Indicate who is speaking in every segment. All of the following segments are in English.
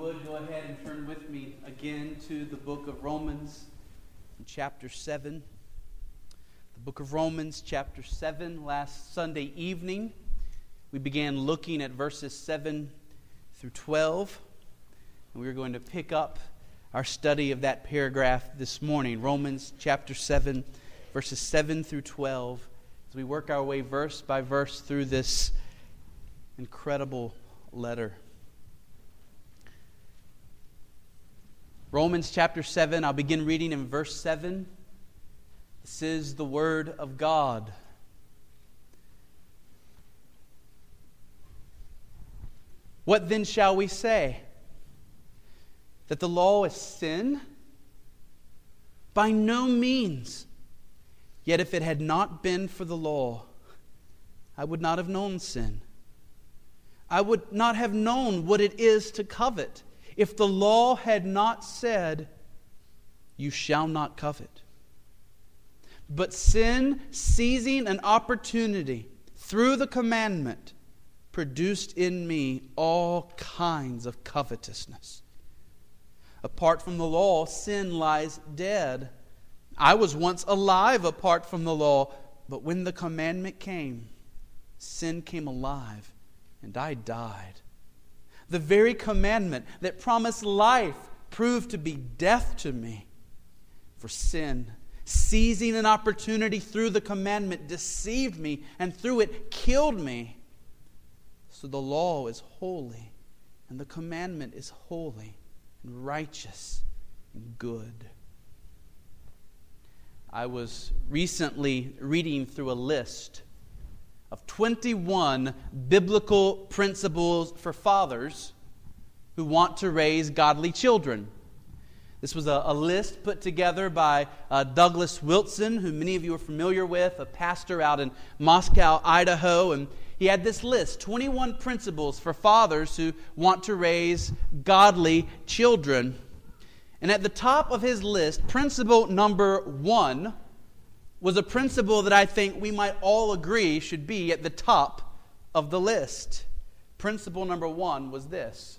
Speaker 1: would, go ahead and turn with me again to the book of Romans, chapter 7. The book of Romans, chapter 7. Last Sunday evening, we began looking at verses 7 through 12. And we are going to pick up our study of that paragraph this morning. Romans, chapter 7, verses 7 through 12. As we work our way verse by verse through this incredible letter. Romans chapter 7, I'll begin reading in verse 7. This is the Word of God. What then shall we say? That the law is sin? By no means. Yet if it had not been for the law, I would not have known sin. I would not have known what it is to covet if the law had not said, You shall not covet. But sin, seizing an opportunity through the commandment, produced in me all kinds of covetousness. Apart from the law, sin lies dead. I was once alive apart from the law, but when the commandment came, sin came alive and I died. The very commandment that promised life proved to be death to me. For sin, seizing an opportunity through the commandment, deceived me and through it killed me. So the law is holy, and the commandment is holy and righteous and good. I was recently reading through a list of 21 biblical principles for fathers who want to raise godly children. This was a, a list put together by uh, Douglas Wilson, who many of you are familiar with, a pastor out in Moscow, Idaho. And he had this list 21 principles for fathers who want to raise godly children. And at the top of his list, principle number one was a principle that I think we might all agree should be at the top of the list. Principle number one was this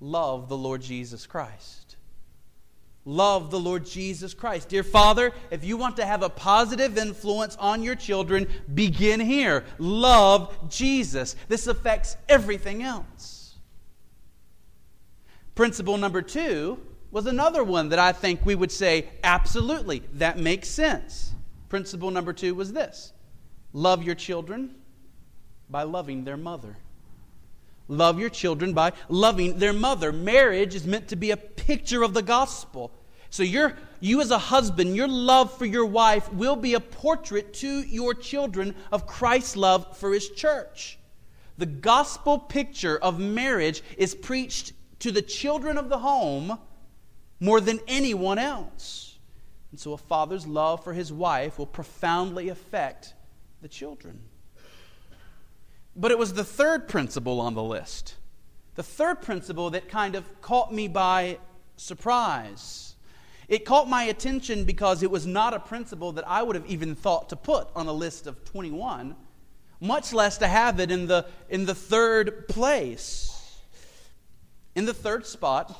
Speaker 1: love the Lord Jesus Christ. Love the Lord Jesus Christ. Dear Father, if you want to have a positive influence on your children, begin here. Love Jesus. This affects everything else. Principle number two was another one that I think we would say, absolutely, that makes sense. Principle number two was this love your children by loving their mother. Love your children by loving their mother. Marriage is meant to be a picture of the gospel. So you you as a husband, your love for your wife will be a portrait to your children of Christ's love for his church. The gospel picture of marriage is preached to the children of the home more than anyone else. And so a father's love for his wife will profoundly affect the children. But it was the third principle on the list. The third principle that kind of caught me by surprise. It caught my attention because it was not a principle that I would have even thought to put on a list of 21, much less to have it in the, in the third place. In the third spot,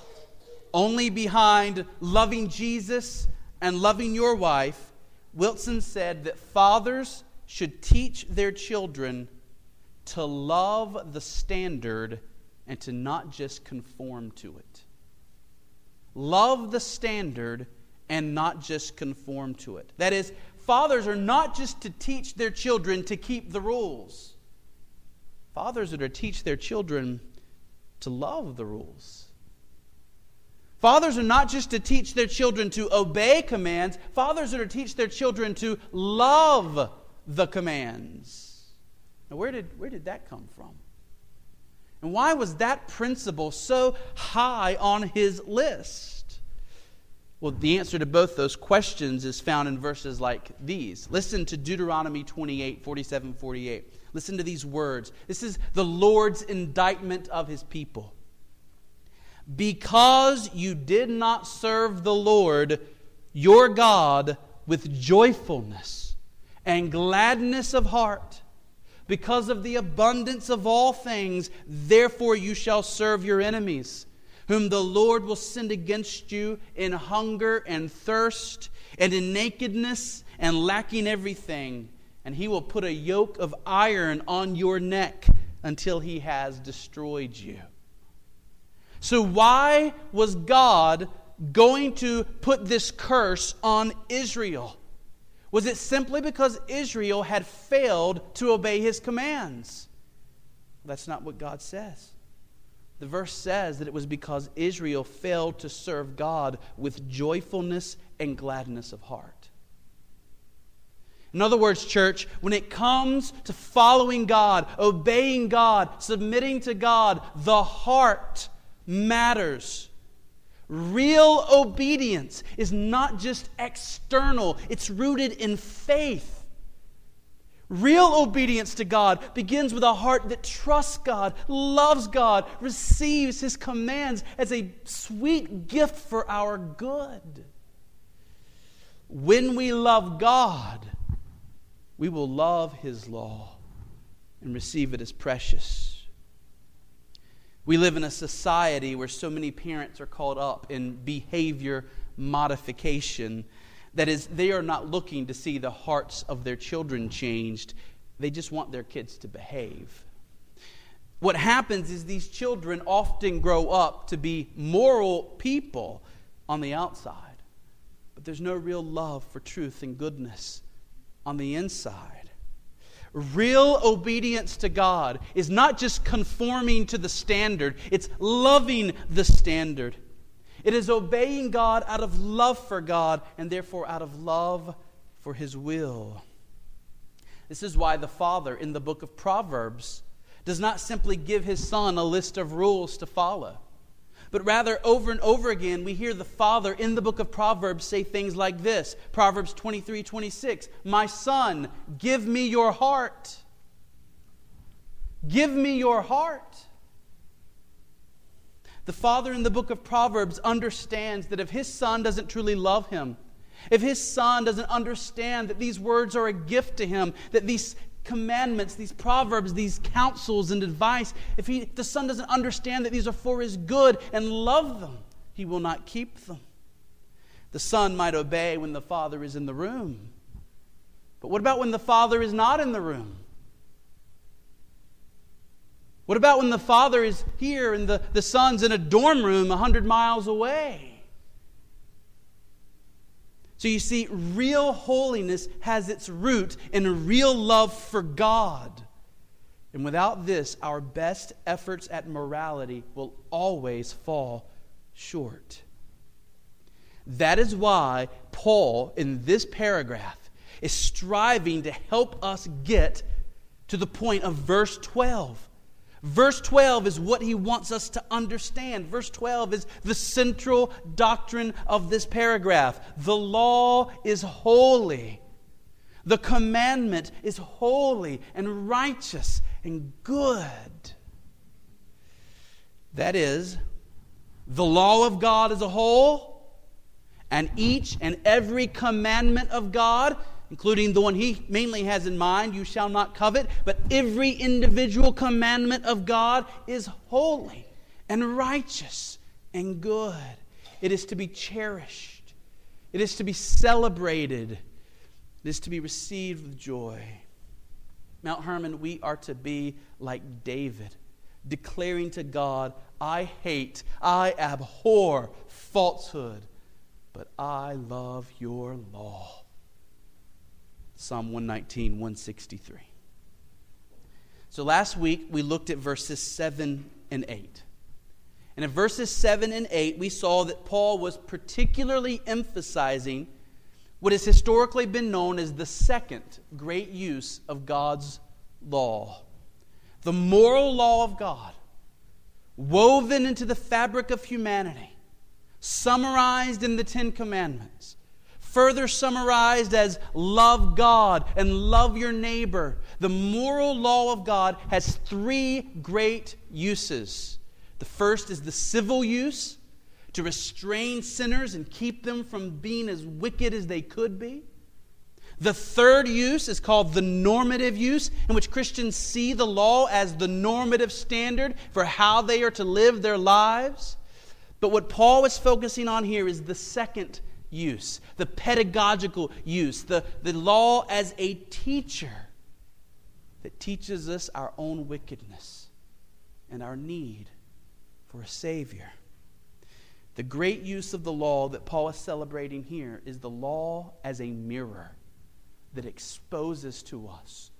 Speaker 1: only behind loving Jesus and loving your wife, Wilson said that fathers should teach their children to love the standard and to not just conform to it. Love the standard and not just conform to it. That is, fathers are not just to teach their children to keep the rules, fathers are to teach their children to love the rules. Fathers are not just to teach their children to obey commands, fathers are to teach their children to love the commands. Now, where did, where did that come from? And why was that principle so high on his list? Well, the answer to both those questions is found in verses like these. Listen to Deuteronomy 28 47 48. Listen to these words. This is the Lord's indictment of his people. Because you did not serve the Lord your God with joyfulness and gladness of heart, because of the abundance of all things, therefore you shall serve your enemies. whom the Lord will send against you in hunger and thirst, and in nakedness and lacking everything. And he will put a yoke of iron on your neck until he has destroyed you. So, why was God going to put this curse on Israel? Was it simply because Israel had failed to obey his commands? That's not what God says. The verse says that it was because Israel failed to serve God with joyfulness and gladness of heart. In other words, church, when it comes to following God, obeying God, submitting to God, the heart matters. Real obedience is not just external, it's rooted in faith. Real obedience to God begins with a heart that trusts God, loves God, receives His commands as a sweet gift for our good. When we love God, we will love His law and receive it as precious. We live in a society where so many parents are caught up in behavior modification that is, they are not looking to see the hearts of their children changed, they just want their kids to behave. What happens is these children often grow up to be moral people on the outside, but there's no real love for truth and goodness on the inside. Real obedience to God is not just conforming to the standard, it's loving the standard. It is obeying God out of love for God and therefore out of love for His will. This is why the Father in the book of Proverbs does not simply give his son a list of rules to follow, but rather over and over again we hear the Father in the book of Proverbs say things like this Proverbs 23 26, My son, give me your heart. Give me your heart. The father in the book of Proverbs understands that if his son doesn't truly love him, if his son doesn't understand that these words are a gift to him, that these commandments, these proverbs, these counsels and advice, if he, the son doesn't understand that these are for his good and love them, he will not keep them. The son might obey when the father is in the room. But what about when the father is not in the room? What about when the father is here and the, the son's in a dorm room 100 miles away? So you see, real holiness has its root in a real love for God. And without this, our best efforts at morality will always fall short. That is why Paul, in this paragraph, is striving to help us get to the point of verse 12 Verse 12 is what he wants us to understand. Verse 12 is the central doctrine of this paragraph. The law is holy. The commandment is holy and righteous and good. That is, the law of God as a whole, and each and every commandment of God including the one he mainly has in mind you shall not covet. But every individual commandment of God is holy and righteous and good. It is to be cherished, it is to be celebrated, it is to be received with joy. Mount Hermon, we are to be like David, declaring to God, I hate, I abhor falsehood, but I love your law. Psalm 119, 163. So last week we looked at verses 7 and 8. And in verses 7 and 8, we saw that Paul was particularly emphasizing what has historically been known as the second great use of God's law the moral law of God, woven into the fabric of humanity, summarized in the Ten Commandments further summarized as love God and love your neighbor. The moral law of God has three great uses. The first is the civil use to restrain sinners and keep them from being as wicked as they could be. The third use is called the normative use, in which Christians see the law as the normative standard for how they are to live their lives. But what Paul is focusing on here is the second use, the pedagogical use, the, the law as a teacher that teaches us our own wickedness and our need for a Savior. The great use of the law that Paul is celebrating here is the law as a mirror that exposes to us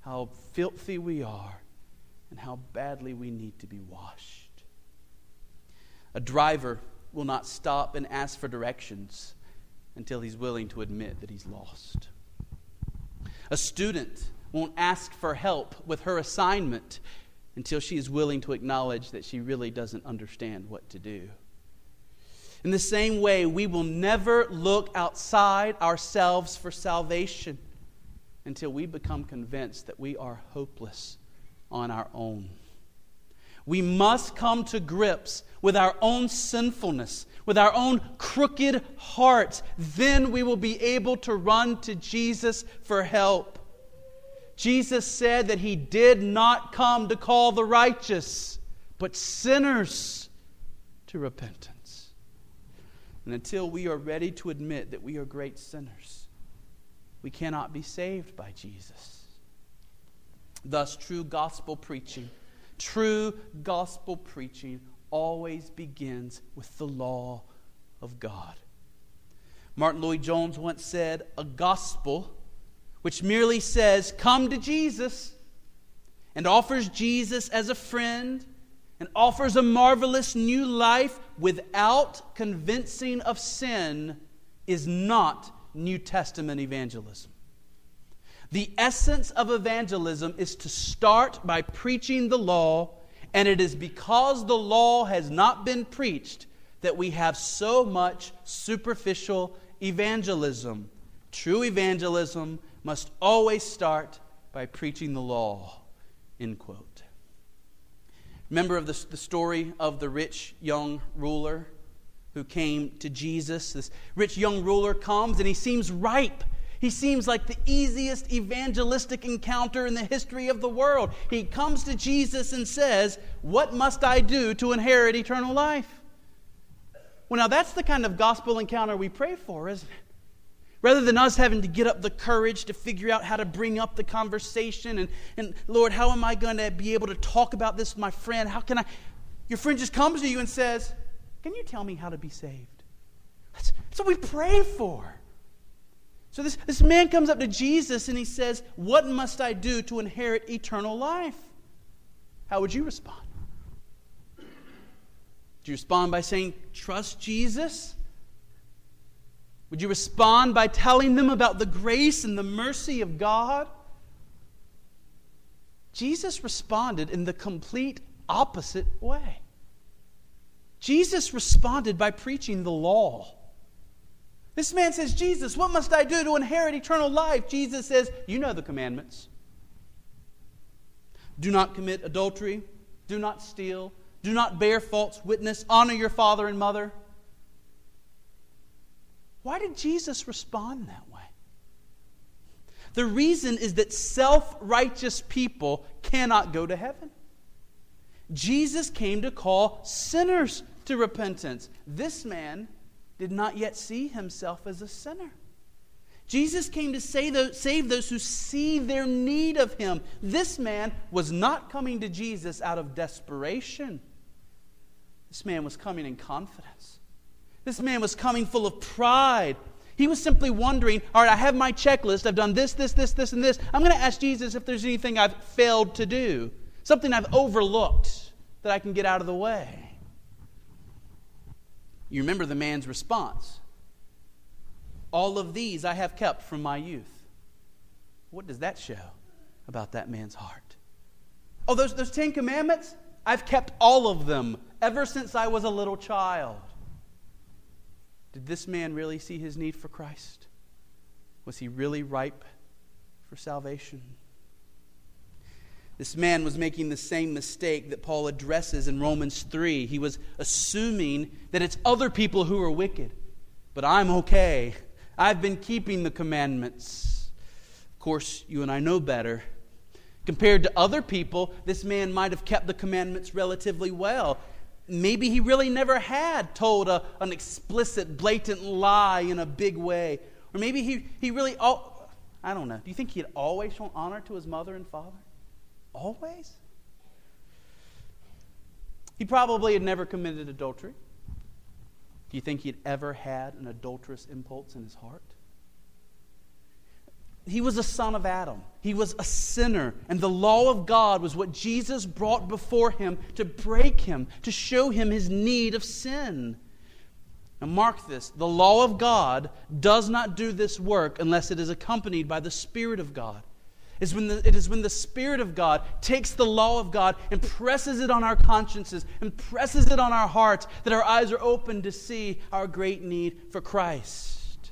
Speaker 1: how filthy we are and how badly we need to be washed. A driver will not stop and ask for directions until he's willing to admit that he's lost. A student won't ask for help with her assignment until she is willing to acknowledge that she really doesn't understand what to do. In the same way, we will never look outside ourselves for salvation until we become convinced that we are hopeless on our own. We must come to grips with our own sinfulness, with our own crooked hearts. Then we will be able to run to Jesus for help. Jesus said that he did not come to call the righteous, but sinners to repentance. And until we are ready to admit that we are great sinners, we cannot be saved by Jesus. Thus, true gospel preaching, true gospel preaching always begins with the law of God. Martyn Lloyd-Jones once said, A gospel which merely says, Come to Jesus, and offers Jesus as a friend, and offers a marvelous new life without convincing of sin, is not New Testament evangelism. The essence of evangelism is to start by preaching the law, and it is because the law has not been preached that we have so much superficial evangelism. True evangelism must always start by preaching the law. End quote. Remember of the, the story of the rich young ruler who came to Jesus? This rich young ruler comes and he seems ripe. He seems like the easiest evangelistic encounter in the history of the world. He comes to Jesus and says, What must I do to inherit eternal life? Well, now that's the kind of gospel encounter we pray for, isn't it? Rather than us having to get up the courage to figure out how to bring up the conversation and, and Lord, how am I going to be able to talk about this with my friend? How can I? Your friend just comes to you and says, Can you tell me how to be saved? That's, that's what we pray for. So this, this man comes up to Jesus and he says, What must I do to inherit eternal life? How would you respond? Do you respond by saying, Trust Jesus? Would you respond by telling them about the grace and the mercy of God? Jesus responded in the complete opposite way. Jesus responded by preaching the law. This man says, Jesus, what must I do to inherit eternal life? Jesus says, You know the commandments. Do not commit adultery. Do not steal. Do not bear false witness. Honor your father and mother. Why did Jesus respond that way? The reason is that self righteous people cannot go to heaven. Jesus came to call sinners to repentance. This man did not yet see himself as a sinner. Jesus came to save those who see their need of him. This man was not coming to Jesus out of desperation. This man was coming in confidence. This man was coming full of pride. He was simply wondering, all right, I have my checklist. I've done this, this, this, this, and this. I'm going to ask Jesus if there's anything I've failed to do, something I've overlooked that I can get out of the way. You remember the man's response All of these I have kept from my youth. What does that show about that man's heart? Oh, those, those Ten Commandments? I've kept all of them ever since I was a little child. Did this man really see his need for Christ? Was he really ripe for salvation? This man was making the same mistake that Paul addresses in Romans 3. He was assuming that it's other people who are wicked, but I'm okay. I've been keeping the commandments. Of course, you and I know better. Compared to other people, this man might have kept the commandments relatively well. maybe he really never had told a, an explicit, blatant lie in a big way. Or maybe he, he really, I don't know. Do you think he had always shown honor to his mother and father? Always? He probably had never committed adultery. Do you think he had ever had an adulterous impulse in his heart? He was a son of Adam. He was a sinner. And the law of God was what Jesus brought before him to break him, to show him his need of sin. Now, mark this the law of God does not do this work unless it is accompanied by the Spirit of God. It's when the, it is when the Spirit of God takes the law of God and presses it on our consciences and presses it on our hearts that our eyes are open to see our great need for Christ.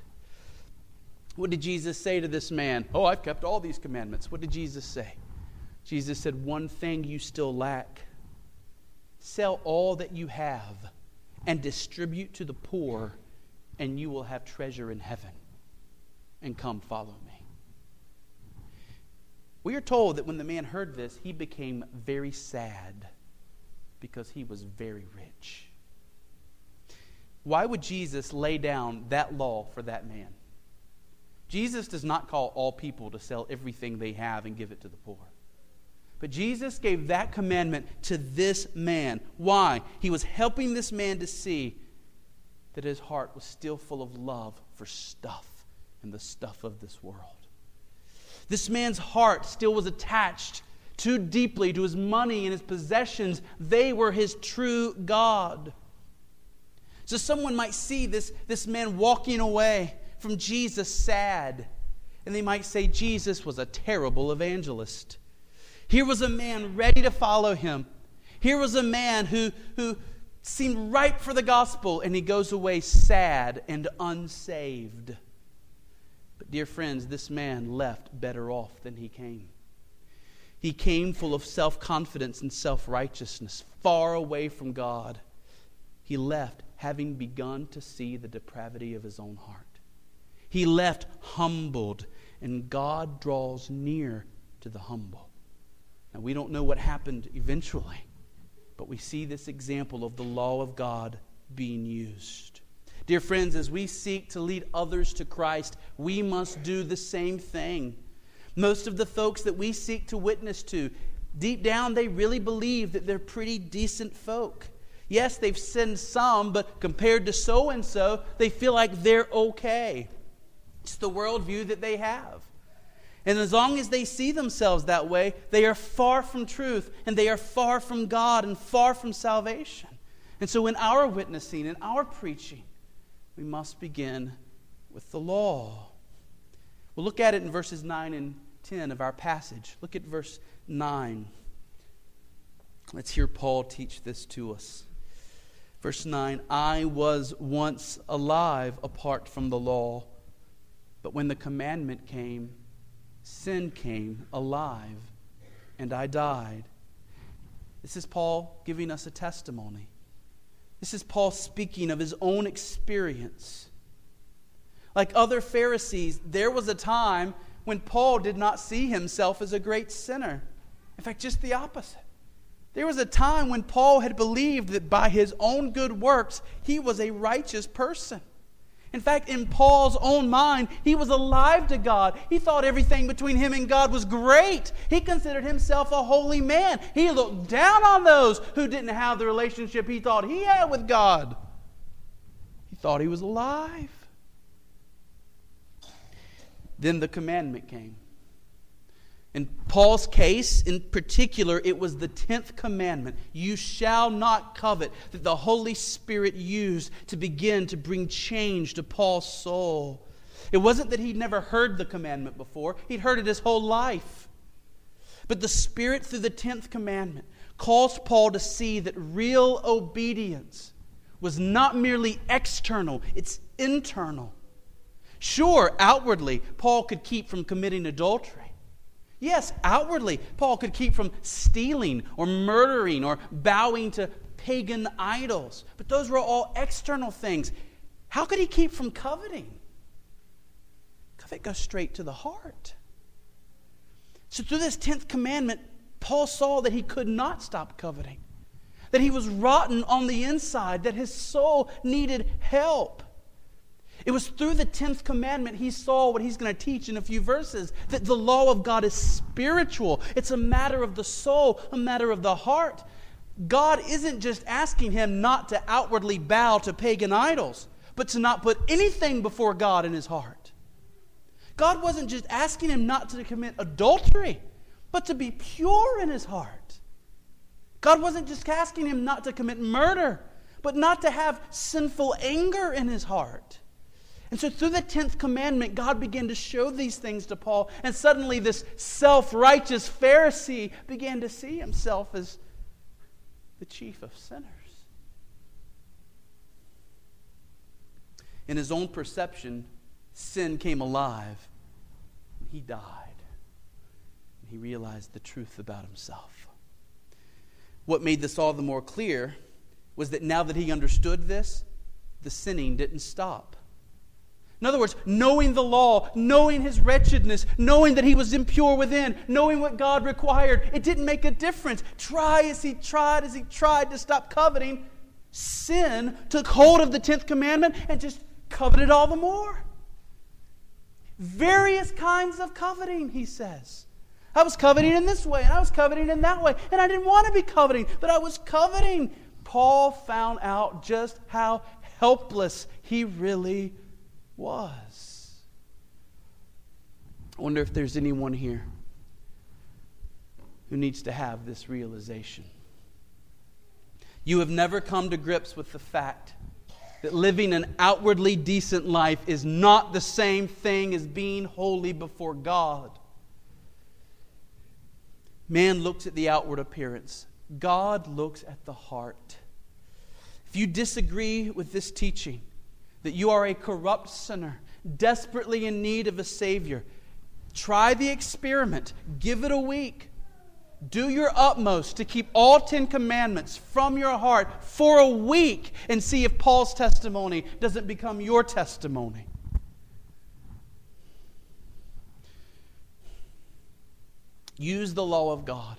Speaker 1: What did Jesus say to this man? Oh, I've kept all these commandments. What did Jesus say? Jesus said, One thing you still lack. Sell all that you have and distribute to the poor, and you will have treasure in heaven. And come follow me. We are told that when the man heard this, he became very sad because he was very rich. Why would Jesus lay down that law for that man? Jesus does not call all people to sell everything they have and give it to the poor. But Jesus gave that commandment to this man. Why? He was helping this man to see that his heart was still full of love for stuff and the stuff of this world. This man's heart still was attached too deeply to his money and his possessions. They were his true God. So someone might see this, this man walking away from Jesus sad. And they might say Jesus was a terrible evangelist. Here was a man ready to follow him. Here was a man who, who seemed ripe for the gospel, and he goes away sad and unsaved. But, dear friends, this man left better off than he came. He came full of self confidence and self righteousness, far away from God. He left having begun to see the depravity of his own heart. He left humbled, and God draws near to the humble. Now, we don't know what happened eventually, but we see this example of the law of God being used. Dear friends, as we seek to lead others to Christ, we must do the same thing. Most of the folks that we seek to witness to, deep down, they really believe that they're pretty decent folk. Yes, they've sinned some, but compared to so and so, they feel like they're okay. It's the worldview that they have. And as long as they see themselves that way, they are far from truth and they are far from God and far from salvation. And so, in our witnessing, in our preaching, we must begin with the law. We'll look at it in verses 9 and 10 of our passage. Look at verse 9. Let's hear Paul teach this to us. Verse 9 I was once alive apart from the law but when the commandment came, sin came alive, and I died. This is Paul giving us a testimony. This is Paul speaking of his own experience. Like other Pharisees, there was a time when Paul did not see himself as a great sinner. In fact, just the opposite. There was a time when Paul had believed that by his own good works, he was a righteous person. In fact, in Paul's own mind, he was alive to God. He thought everything between him and God was great. He considered himself a holy man. He looked down on those who didn't have the relationship he thought he had with God. He thought he was alive. Then the commandment came. In Paul's case, in particular, it was the 10th commandment you shall not covet that the Holy Spirit used to begin to bring change to Paul's soul. It wasn't that he'd never heard the commandment before, he'd heard it his whole life. But the Spirit, through the 10th commandment, calls Paul to see that real obedience was not merely external, it's internal. Sure, outwardly, Paul could keep from committing adultery. Yes, outwardly, Paul could keep from stealing or murdering or bowing to pagan idols, but those were all external things. How could he keep from coveting? Covet goes straight to the heart. So, through this 10th commandment, Paul saw that he could not stop coveting. that he was rotten on the inside, that his soul needed help. It was through the 10th commandment he saw what he's going to teach in a few verses that the law of God is spiritual. It's a matter of the soul, a matter of the heart. God isn't just asking him not to outwardly bow to pagan idols, but to not put anything before God in his heart. God wasn't just asking him not to commit adultery, but to be pure in his heart. God wasn't just asking him not to commit murder, but not to have sinful anger in his heart. And so, through the 10th commandment, God began to show these things to Paul. And suddenly, this self righteous Pharisee began to see himself as the chief of sinners. In his own perception, sin came alive. He died. And he realized the truth about himself. What made this all the more clear was that now that he understood this, the sinning didn't stop. In other words, knowing the law, knowing his wretchedness, knowing that he was impure within, knowing what God required, it didn't make a difference. Try as he tried, as he tried to stop coveting, sin took hold of the 10th commandment and just coveted all the more. Various kinds of coveting, he says. I was coveting in this way, and I was coveting in that way, and I didn't want to be coveting, but I was coveting. Paul found out just how helpless he really was. I wonder if there's anyone here who needs to have this realization. You have never come to grips with the fact that living an outwardly decent life is not the same thing as being holy before God. Man looks at the outward appearance, God looks at the heart. If you disagree with this teaching, that you are a corrupt sinner, desperately in need of a Savior, try the experiment. Give it a week. Do your utmost to keep all Ten Commandments from your heart for a week and see if Paul's testimony doesn't become your testimony. Use the law of God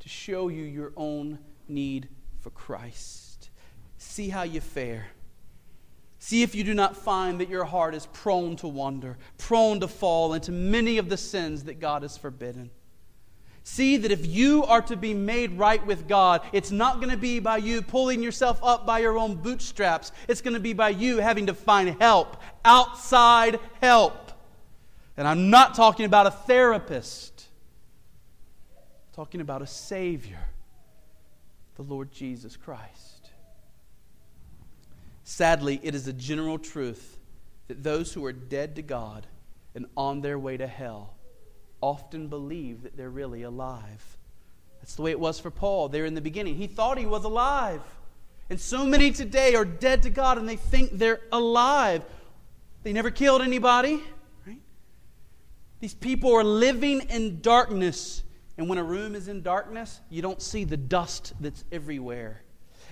Speaker 1: to show you your own need for Christ. See how you fare. See if you do not find that your heart is prone to wander, prone to fall into many of the sins that God has forbidden. See that if you are to be made right with God, it's not going to be by you pulling yourself up by your own bootstraps. It's going to be by you having to find help, outside help. And I'm not talking about a therapist, I'm talking about a Savior, the Lord Jesus Christ. Sadly, it is a general truth that those who are dead to God and on their way to hell often believe that they're really alive. That's the way it was for Paul there in the beginning. He thought he was alive. And so many today are dead to God and they think they're alive. They never killed anybody, right? These people are living in darkness. And when a room is in darkness, you don't see the dust that's everywhere.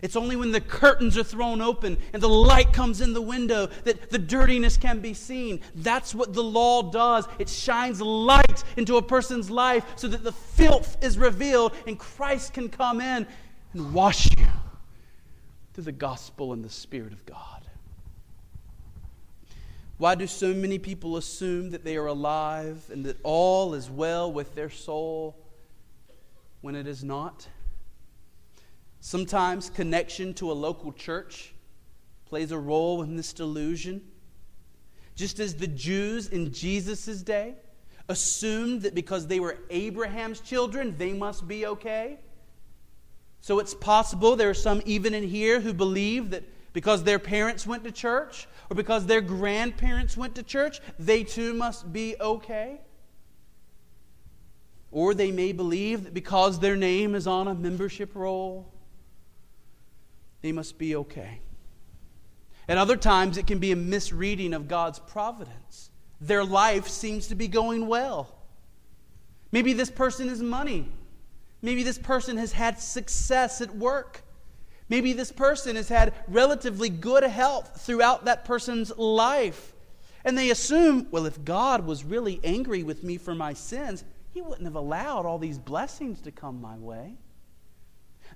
Speaker 1: It's only when the curtains are thrown open and the light comes in the window that the dirtiness can be seen. That's what the law does. It shines light into a person's life so that the filth is revealed and Christ can come in and wash you through the gospel and the Spirit of God. Why do so many people assume that they are alive and that all is well with their soul when it is not? Sometimes connection to a local church plays a role in this delusion. Just as the Jews in Jesus' day assumed that because they were Abraham's children, they must be okay. So it's possible there are some even in here who believe that because their parents went to church or because their grandparents went to church, they too must be okay. Or they may believe that because their name is on a membership roll they must be okay. At other times, it can be a misreading of God's providence. Their life seems to be going well. Maybe this person is money. Maybe this person has had success at work. Maybe this person has had relatively good health throughout that person's life. And they assume, well, if God was really angry with me for my sins, He wouldn't have allowed all these blessings to come my way.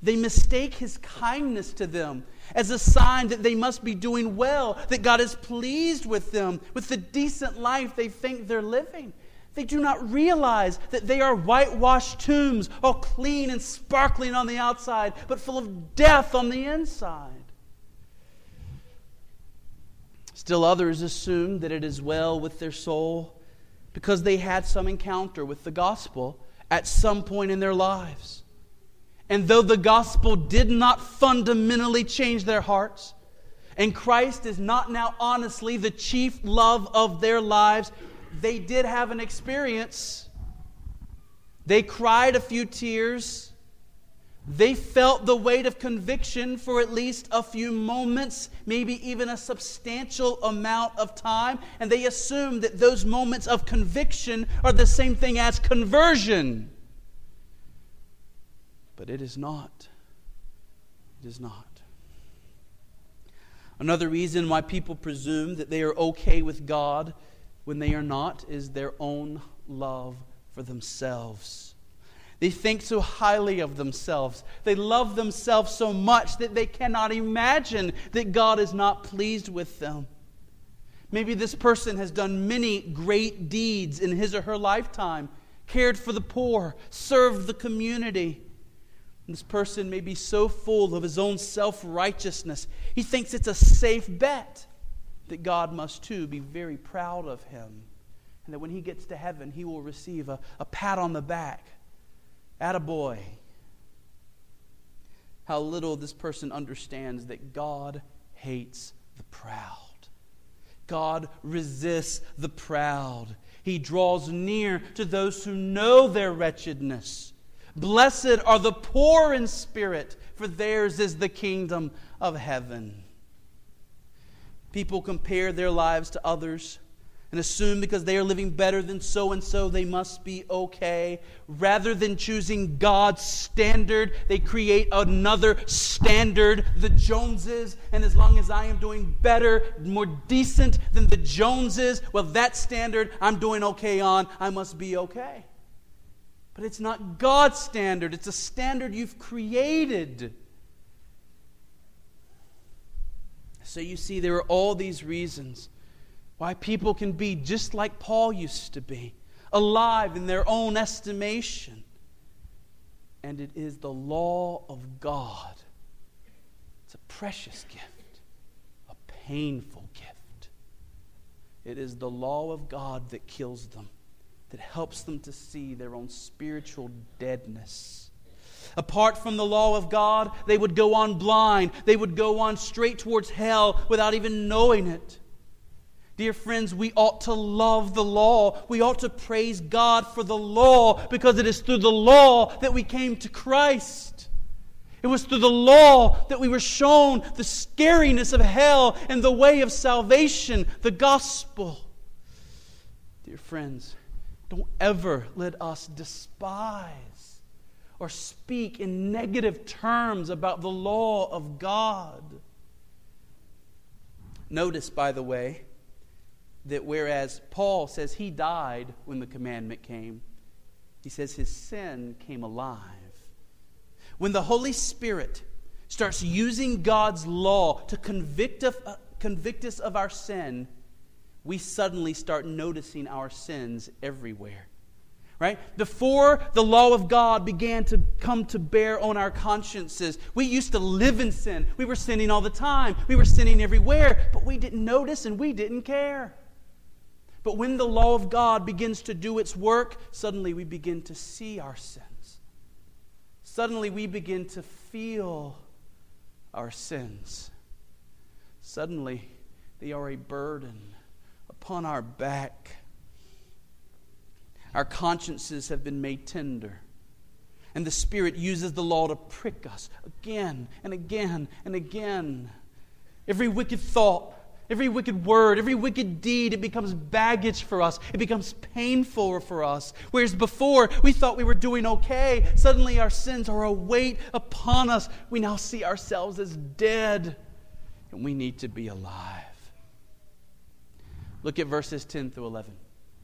Speaker 1: They mistake his kindness to them as a sign that they must be doing well, that God is pleased with them, with the decent life they think they're living. They do not realize that they are whitewashed tombs, all clean and sparkling on the outside, but full of death on the inside. Still, others assume that it is well with their soul because they had some encounter with the gospel at some point in their lives. And though the gospel did not fundamentally change their hearts, and Christ is not now honestly the chief love of their lives, they did have an experience. They cried a few tears. They felt the weight of conviction for at least a few moments, maybe even a substantial amount of time, and they assumed that those moments of conviction are the same thing as conversion. But it is not. It is not. Another reason why people presume that they are okay with God when they are not is their own love for themselves. They think so highly of themselves. They love themselves so much that they cannot imagine that God is not pleased with them. Maybe this person has done many great deeds in his or her lifetime, cared for the poor, served the community. This person may be so full of his own self righteousness, he thinks it's a safe bet that God must too be very proud of him. And that when he gets to heaven, he will receive a, a pat on the back. Attaboy. How little this person understands that God hates the proud. God resists the proud. He draws near to those who know their wretchedness Blessed are the poor in spirit, for theirs is the kingdom of heaven. People compare their lives to others and assume because they are living better than so and so, they must be okay. Rather than choosing God's standard, they create another standard, the Joneses. And as long as I am doing better, more decent than the Joneses, well, that standard I'm doing okay on, I must be okay. But it's not God's standard, it's a standard you've created. So you see, there are all these reasons why people can be just like Paul used to be, alive in their own estimation. And it is the law of God. It's a precious gift, a painful gift. It is the law of God that kills them that helps them to see their own spiritual deadness. Apart from the law of God, they would go on blind. They would go on straight towards hell without even knowing it. Dear friends, we ought to love the law. We ought to praise God for the law because it is through the law that we came to Christ. It was through the law that we were shown the scariness of hell and the way of salvation, the gospel. Dear friends, don't ever let us despise or speak in negative terms about the law of God. Notice, by the way, that whereas Paul says he died when the commandment came, he says his sin came alive. When the Holy Spirit starts using God's law to convict, uh, us of our sin, we suddenly start noticing our sins everywhere. Right? Before the law of God began to come to bear on our consciences, we used to live in sin. We were sinning all the time. We were sinning everywhere, but we didn't notice and we didn't care. But when the law of God begins to do its work, suddenly we begin to see our sins. Suddenly we begin to feel our sins. Suddenly they are a burden upon our back. Our consciences have been made tender. And the Spirit uses the law to prick us again and again and again. Every wicked thought, every wicked word, every wicked deed, it becomes baggage for us. It becomes painful for us. Whereas before, we thought we were doing okay. Suddenly, our sins are a weight upon us. We now see ourselves as dead, and we need to be alive. Look at verses 10 through 11.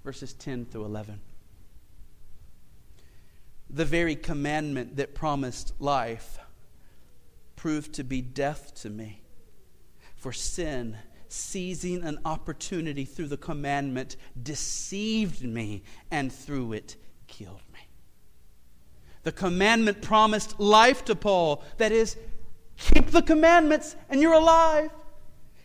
Speaker 1: Verses 10 through 11. The very commandment that promised life proved to be death to me. For sin, seizing an opportunity through the commandment, deceived me and through it killed me. The commandment promised life to Paul. That is, keep the commandments and you're alive.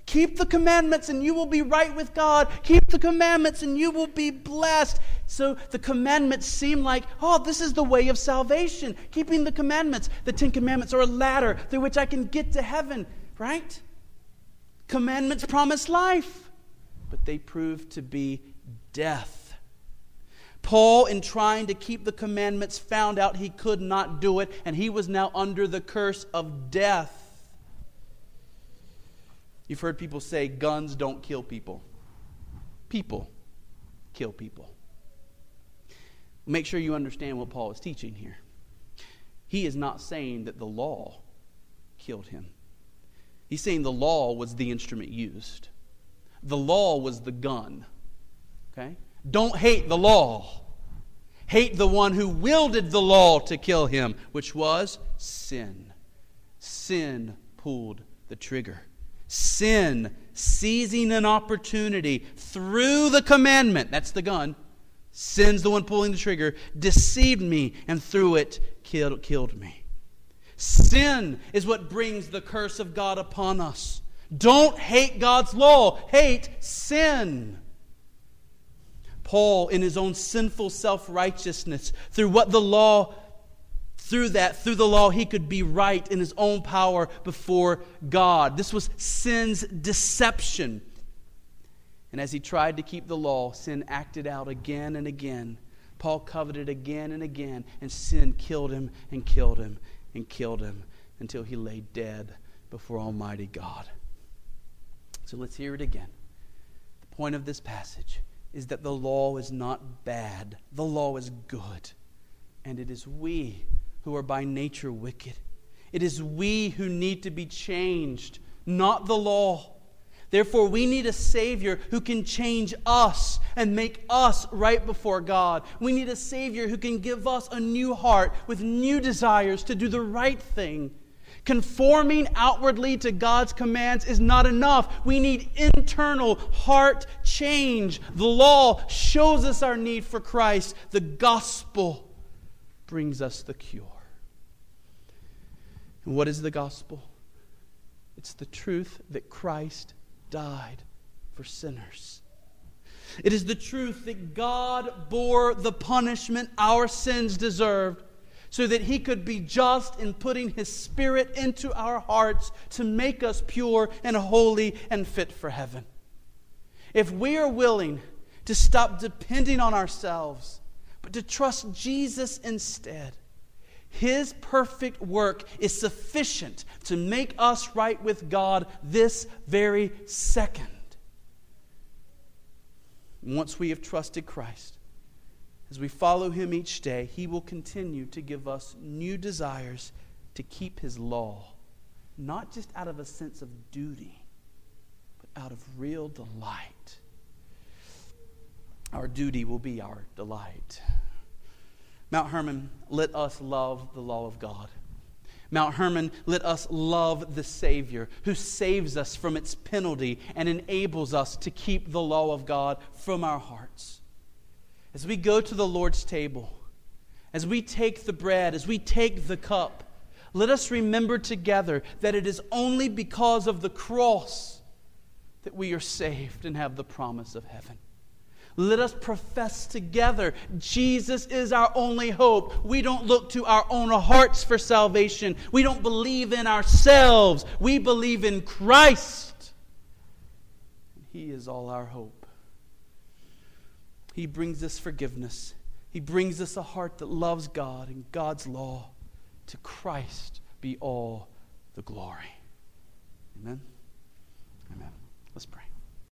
Speaker 1: Keep the commandments and you will be right with God. Keep the commandments and you will be blessed. So the commandments seem like, oh, this is the way of salvation. Keeping the commandments. The Ten Commandments are a ladder through which I can get to heaven, right? Commandments promise life, but they prove to be death. Paul, in trying to keep the commandments, found out he could not do it, and he was now under the curse of death. You've heard people say guns don't kill people, people kill people. Make sure you understand what Paul is teaching here. He is not saying that the law killed him. He's saying the law was the instrument used. The law was the gun. Okay? Don't hate the law. Hate the one who wielded the law to kill him, which was sin. Sin pulled the trigger sin, seizing an opportunity through the commandment, that's the gun, sin's the one pulling the trigger, deceived me and through it killed, killed me. Sin is what brings the curse of God upon us. Don't hate God's law, hate sin. Paul, in his own sinful self righteousness, through what the law through that, through the law, he could be right in his own power before God. This was sin's deception. And as he tried to keep the law, sin acted out again and again. Paul coveted again and again, and sin killed him and killed him and killed him until he lay dead before Almighty God. So let's hear it again. The point of this passage is that the law is not bad, the law is good. And it is we who are by nature wicked. It is we who need to be changed, not the law. Therefore, we need a Savior who can change us and make us right before God. We need a Savior who can give us a new heart with new desires to do the right thing. Conforming outwardly to God's commands is not enough. We need internal heart change. The law shows us our need for Christ, the gospel brings us the cure. And what is the gospel? It's the truth that Christ died for sinners. It is the truth that God bore the punishment our sins deserved so that he could be just in putting his spirit into our hearts to make us pure and holy and fit for heaven. If we are willing to stop depending on ourselves, but to trust Jesus instead, his perfect work is sufficient to make us right with God this very second. Once we have trusted Christ, as we follow Him each day, He will continue to give us new desires to keep His law, not just out of a sense of duty, but out of real delight. Our duty will be our delight. Mount Hermon, let us love the law of God. Mount Hermon, let us love the Savior who saves us from its penalty and enables us to keep the law of God from our hearts. As we go to the Lord's table, as we take the bread, as we take the cup, let us remember together that it is only because of the cross that we are saved and have the promise of heaven. Let us profess together Jesus is our only hope. We don't look to our own hearts for salvation. We don't believe in ourselves. We believe in Christ. He is all our hope. He brings us forgiveness. He brings us a heart that loves God and God's law. To Christ be all the glory. Amen. Amen. Let's pray.